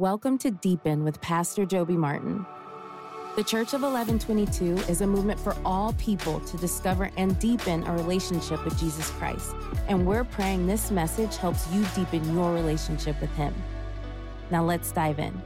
Welcome to Deepen with Pastor Joby Martin. The Church of 1122 is a movement for all people to discover and deepen a relationship with Jesus Christ. And we're praying this message helps you deepen your relationship with Him. Now let's dive in.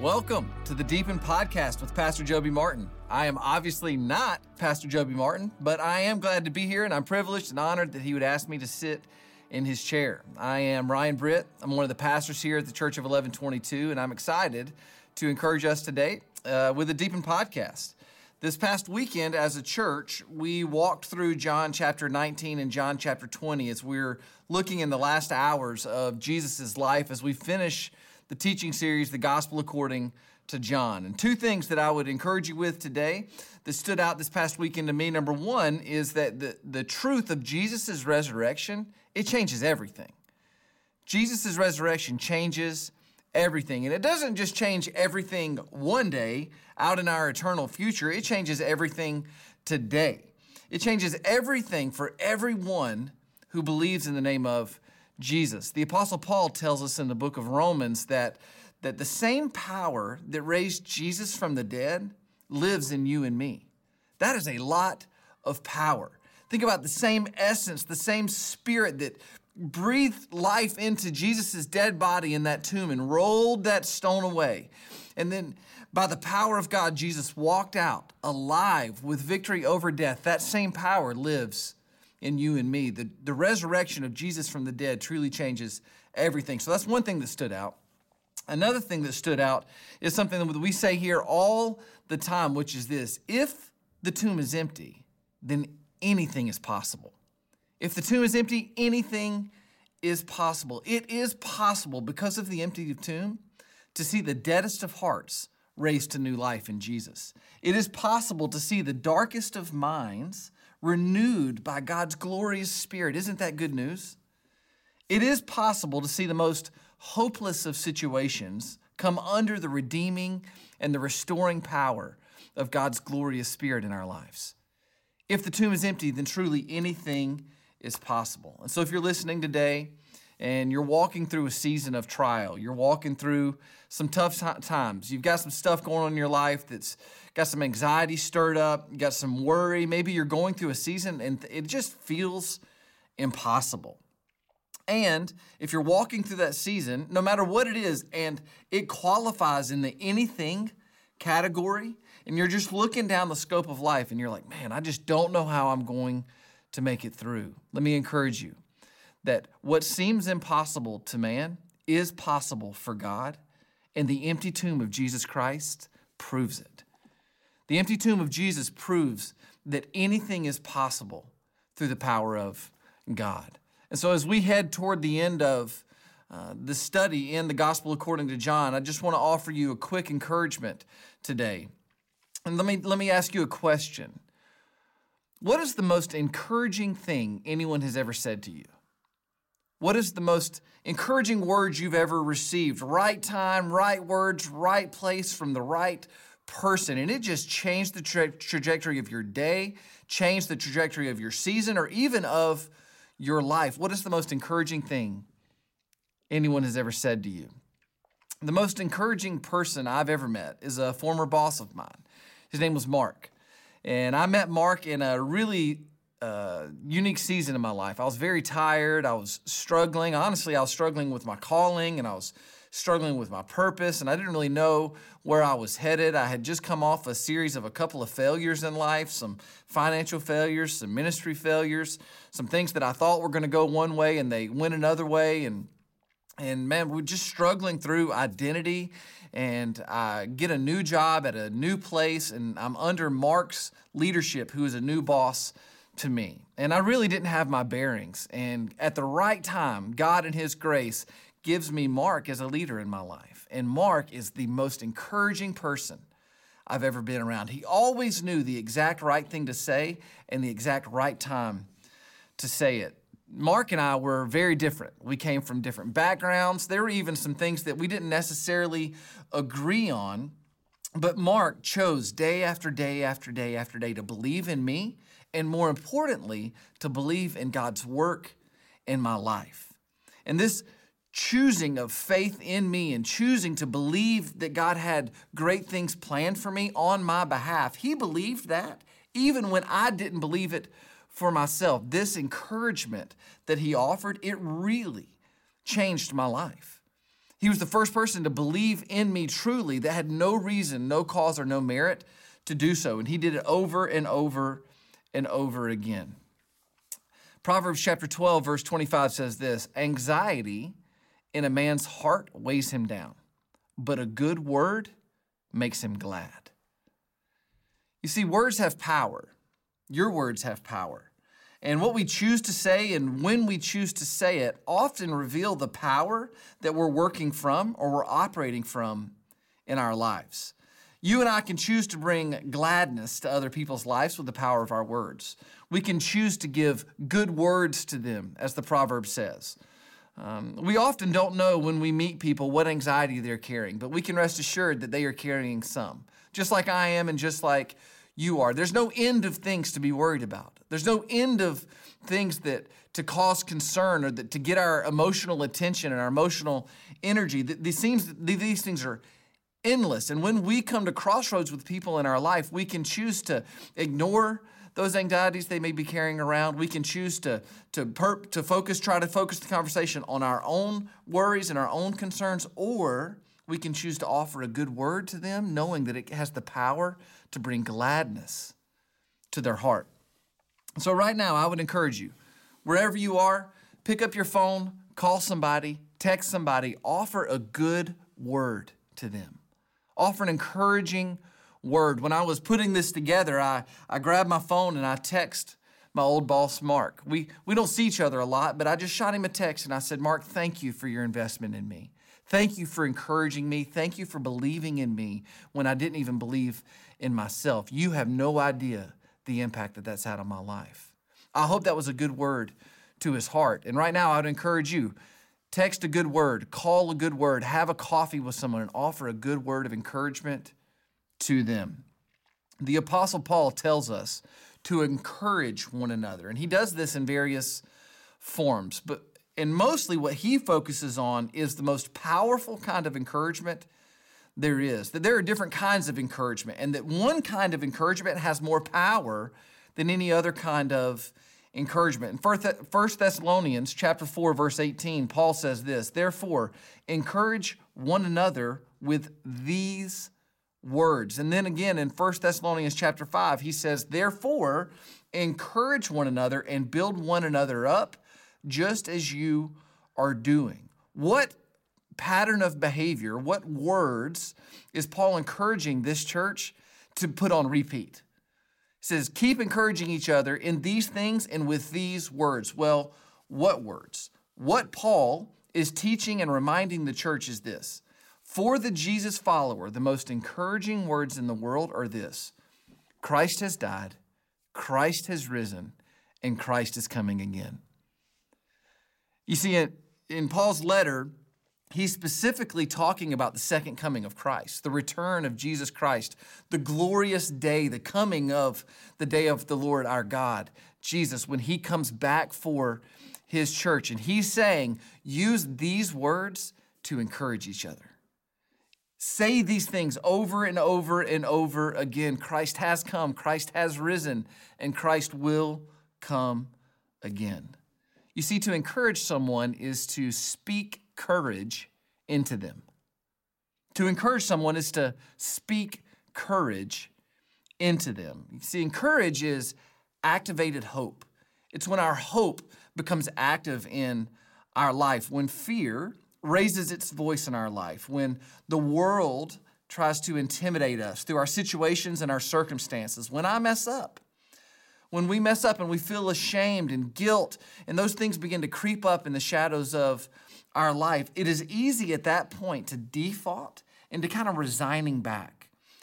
Welcome to the Deepen Podcast with Pastor Joby Martin. I am obviously not Pastor Joby Martin, but I am glad to be here and I'm privileged and honored that he would ask me to sit in his chair. I am Ryan Britt. I'm one of the pastors here at the Church of 1122, and I'm excited to encourage us today uh, with the Deepen podcast. This past weekend, as a church, we walked through John chapter 19 and John chapter 20 as we're looking in the last hours of Jesus' life as we finish the teaching series, The Gospel According to John. And two things that I would encourage you with today that stood out this past weekend to me. Number one is that the, the truth of Jesus' resurrection, it changes everything. Jesus' resurrection changes everything. And it doesn't just change everything one day out in our eternal future, it changes everything today. It changes everything for everyone who believes in the name of Jesus. The Apostle Paul tells us in the book of Romans that that the same power that raised Jesus from the dead lives in you and me. That is a lot of power. Think about the same essence, the same spirit that breathed life into Jesus' dead body in that tomb and rolled that stone away. And then, by the power of God, Jesus walked out alive with victory over death. That same power lives in you and me. The, the resurrection of Jesus from the dead truly changes everything. So, that's one thing that stood out. Another thing that stood out is something that we say here all the time, which is this if the tomb is empty, then anything is possible. If the tomb is empty, anything is possible. It is possible because of the empty tomb to see the deadest of hearts raised to new life in Jesus. It is possible to see the darkest of minds renewed by God's glorious Spirit. Isn't that good news? It is possible to see the most hopeless of situations come under the redeeming and the restoring power of God's glorious Spirit in our lives. If the tomb is empty, then truly anything is possible. And so, if you're listening today and you're walking through a season of trial, you're walking through some tough times, you've got some stuff going on in your life that's got some anxiety stirred up, you got some worry, maybe you're going through a season and it just feels impossible. And if you're walking through that season, no matter what it is, and it qualifies in the anything category, and you're just looking down the scope of life and you're like, man, I just don't know how I'm going to make it through. Let me encourage you that what seems impossible to man is possible for God, and the empty tomb of Jesus Christ proves it. The empty tomb of Jesus proves that anything is possible through the power of God. And so, as we head toward the end of uh, the study in the Gospel according to John, I just want to offer you a quick encouragement today. And let me, let me ask you a question What is the most encouraging thing anyone has ever said to you? What is the most encouraging words you've ever received? Right time, right words, right place from the right person. And it just changed the tra- trajectory of your day, changed the trajectory of your season, or even of your life, what is the most encouraging thing anyone has ever said to you? The most encouraging person I've ever met is a former boss of mine. His name was Mark. And I met Mark in a really uh, unique season in my life. I was very tired. I was struggling. Honestly, I was struggling with my calling and I was struggling with my purpose, and I didn't really know where I was headed. I had just come off a series of a couple of failures in life some financial failures, some ministry failures, some things that I thought were going to go one way and they went another way. And and man, we're just struggling through identity. And I get a new job at a new place, and I'm under Mark's leadership, who is a new boss to me. And I really didn't have my bearings. And at the right time, God in His grace gives me Mark as a leader in my life. And Mark is the most encouraging person I've ever been around. He always knew the exact right thing to say and the exact right time to say it. Mark and I were very different. We came from different backgrounds. There were even some things that we didn't necessarily agree on. But Mark chose day after day after day after day to believe in me and more importantly, to believe in God's work in my life. And this choosing of faith in me and choosing to believe that God had great things planned for me on my behalf. He believed that even when I didn't believe it for myself. This encouragement that he offered, it really changed my life. He was the first person to believe in me truly that had no reason, no cause, or no merit to do so. And he did it over and over and over again. Proverbs chapter 12, verse 25 says this Anxiety in a man's heart weighs him down, but a good word makes him glad. You see, words have power. Your words have power. And what we choose to say and when we choose to say it often reveal the power that we're working from or we're operating from in our lives. You and I can choose to bring gladness to other people's lives with the power of our words. We can choose to give good words to them, as the proverb says. Um, we often don't know when we meet people what anxiety they're carrying, but we can rest assured that they are carrying some, just like I am and just like you are. There's no end of things to be worried about. There's no end of things that to cause concern or that to get our emotional attention and our emotional energy. These things, these things are endless. And when we come to crossroads with people in our life, we can choose to ignore those anxieties they may be carrying around. We can choose to, to, perp, to focus, try to focus the conversation on our own worries and our own concerns, or we can choose to offer a good word to them, knowing that it has the power to bring gladness to their heart. So, right now, I would encourage you, wherever you are, pick up your phone, call somebody, text somebody, offer a good word to them. Offer an encouraging word. When I was putting this together, I, I grabbed my phone and I text my old boss, Mark. We, we don't see each other a lot, but I just shot him a text and I said, Mark, thank you for your investment in me. Thank you for encouraging me. Thank you for believing in me when I didn't even believe in myself. You have no idea the impact that that's had on my life. I hope that was a good word to his heart. And right now, I would encourage you text a good word, call a good word, have a coffee with someone, and offer a good word of encouragement to them. The Apostle Paul tells us to encourage one another, and he does this in various forms. But and mostly what he focuses on is the most powerful kind of encouragement there is. That there are different kinds of encouragement, and that one kind of encouragement has more power than any other kind of encouragement. In 1 Thessalonians chapter 4 verse 18, Paul says this, "Therefore, encourage one another with these words." And then again in 1 Thessalonians chapter 5, he says, "Therefore, encourage one another and build one another up, just as you are doing." What pattern of behavior, what words is Paul encouraging this church to put on repeat? He says, keep encouraging each other in these things and with these words. Well, what words? What Paul is teaching and reminding the church is this For the Jesus follower, the most encouraging words in the world are this Christ has died, Christ has risen, and Christ is coming again. You see, in Paul's letter, he's specifically talking about the second coming of Christ, the return of Jesus Christ, the glorious day, the coming of the day of the Lord our God, Jesus, when he comes back for his church. And he's saying, use these words to encourage each other. Say these things over and over and over again. Christ has come, Christ has risen, and Christ will come again. You see, to encourage someone is to speak courage into them. To encourage someone is to speak courage into them. You see, encourage is activated hope. It's when our hope becomes active in our life, when fear raises its voice in our life, when the world tries to intimidate us through our situations and our circumstances. When I mess up, when we mess up and we feel ashamed and guilt, and those things begin to creep up in the shadows of our life, it is easy at that point to default into kind of resigning back,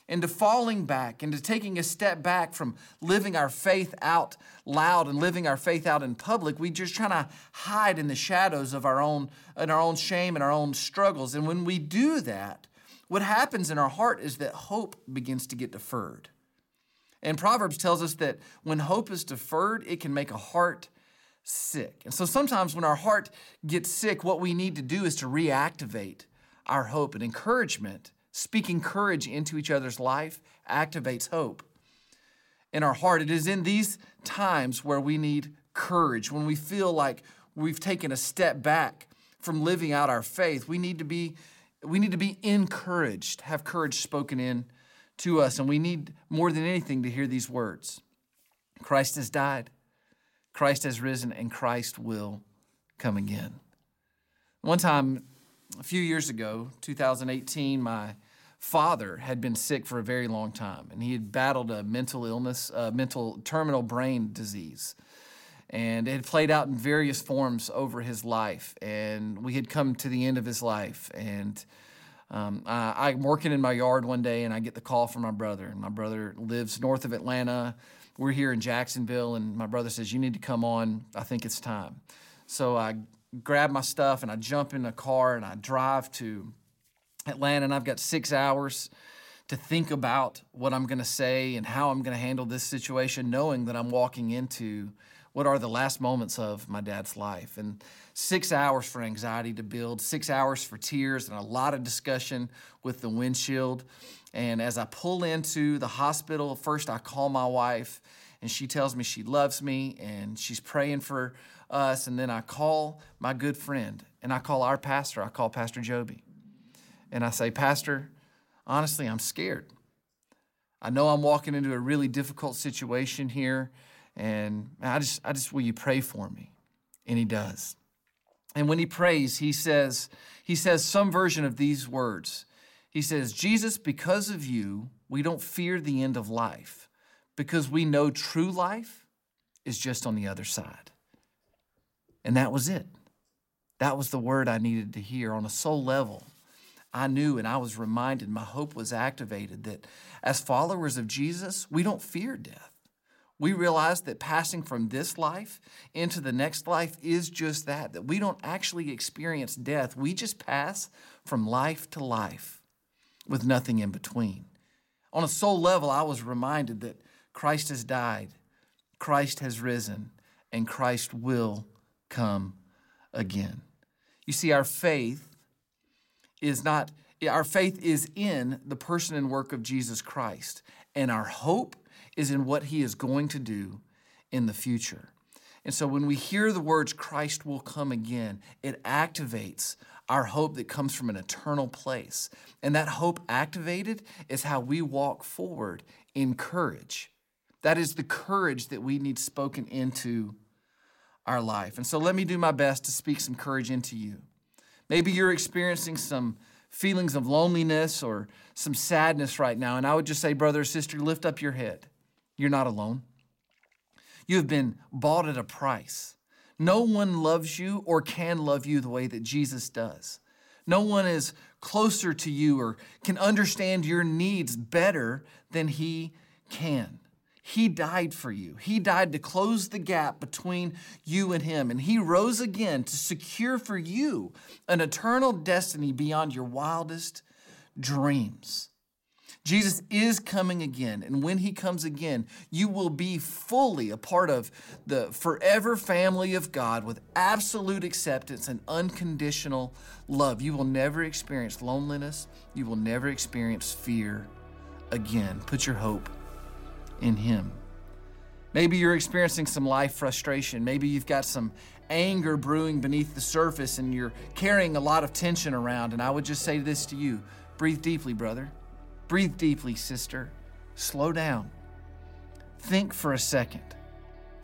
into falling back, into taking a step back from living our faith out loud and living our faith out in public. We just trying to hide in the shadows of our own, in our own shame and our own struggles. And when we do that, what happens in our heart is that hope begins to get deferred. And Proverbs tells us that when hope is deferred, it can make a heart sick. And so sometimes when our heart gets sick, what we need to do is to reactivate our hope and encouragement. Speaking courage into each other's life activates hope in our heart. It is in these times where we need courage, when we feel like we've taken a step back from living out our faith. We need to be we need to be encouraged, have courage spoken in to us, and we need more than anything to hear these words. Christ has died, Christ has risen, and Christ will come again. One time, a few years ago, 2018, my father had been sick for a very long time, and he had battled a mental illness, a mental terminal brain disease and it had played out in various forms over his life. And we had come to the end of his life. And um, I, I'm working in my yard one day, and I get the call from my brother. And my brother lives north of Atlanta. We're here in Jacksonville, and my brother says, You need to come on. I think it's time. So I grab my stuff and I jump in a car and I drive to Atlanta, and I've got six hours to think about what I'm going to say and how I'm going to handle this situation, knowing that I'm walking into what are the last moments of my dad's life. And six hours for anxiety to build, six hours for tears, and a lot of discussion with the windshield. And as I pull into the hospital, first I call my wife, and she tells me she loves me and she's praying for us. And then I call my good friend, and I call our pastor, I call Pastor Joby. And I say, Pastor, honestly, I'm scared. I know I'm walking into a really difficult situation here and I just, I just, will you pray for me? And he does. And when he prays, he says, he says some version of these words. He says, Jesus, because of you, we don't fear the end of life because we know true life is just on the other side. And that was it. That was the word I needed to hear on a soul level. I knew and I was reminded, my hope was activated that as followers of Jesus, we don't fear death we realize that passing from this life into the next life is just that, that we don't actually experience death. We just pass from life to life with nothing in between. On a soul level, I was reminded that Christ has died, Christ has risen, and Christ will come again. You see, our faith is not, our faith is in the person and work of Jesus Christ, and our hope is in what he is going to do in the future. And so when we hear the words Christ will come again, it activates our hope that comes from an eternal place. And that hope activated is how we walk forward in courage. That is the courage that we need spoken into our life. And so let me do my best to speak some courage into you. Maybe you're experiencing some feelings of loneliness or some sadness right now. And I would just say, brother or sister, lift up your head. You're not alone. You have been bought at a price. No one loves you or can love you the way that Jesus does. No one is closer to you or can understand your needs better than he can. He died for you. He died to close the gap between you and Him. And He rose again to secure for you an eternal destiny beyond your wildest dreams. Jesus is coming again. And when he comes again, you will be fully a part of the forever family of God with absolute acceptance and unconditional love. You will never experience loneliness. You will never experience fear again. Put your hope in him. Maybe you're experiencing some life frustration. Maybe you've got some anger brewing beneath the surface and you're carrying a lot of tension around. And I would just say this to you breathe deeply, brother. Breathe deeply, sister. Slow down. Think for a second.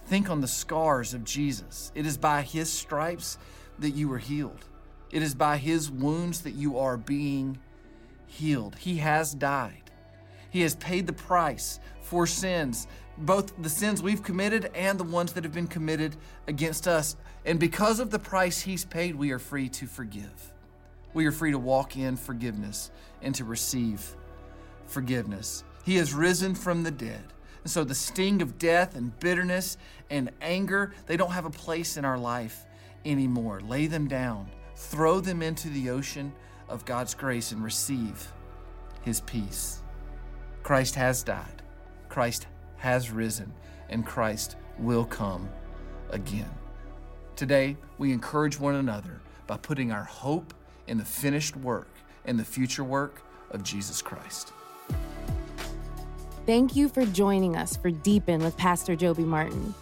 Think on the scars of Jesus. It is by his stripes that you were healed. It is by his wounds that you are being healed. He has died. He has paid the price for sins, both the sins we've committed and the ones that have been committed against us. And because of the price he's paid, we are free to forgive. We are free to walk in forgiveness and to receive forgiveness. He has risen from the dead. And so the sting of death and bitterness and anger, they don't have a place in our life anymore. Lay them down, throw them into the ocean of God's grace, and receive His peace. Christ has died, Christ has risen, and Christ will come again. Today, we encourage one another by putting our hope in the finished work and the future work of Jesus Christ. Thank you for joining us for Deepen with Pastor Joby Martin.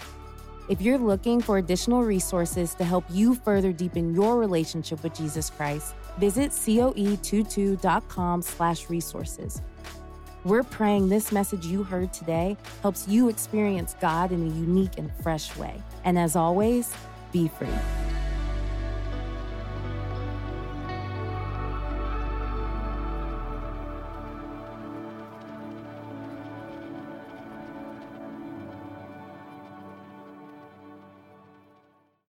If you're looking for additional resources to help you further deepen your relationship with Jesus Christ, visit coe22.com slash resources. We're praying this message you heard today helps you experience God in a unique and fresh way. And as always, be free.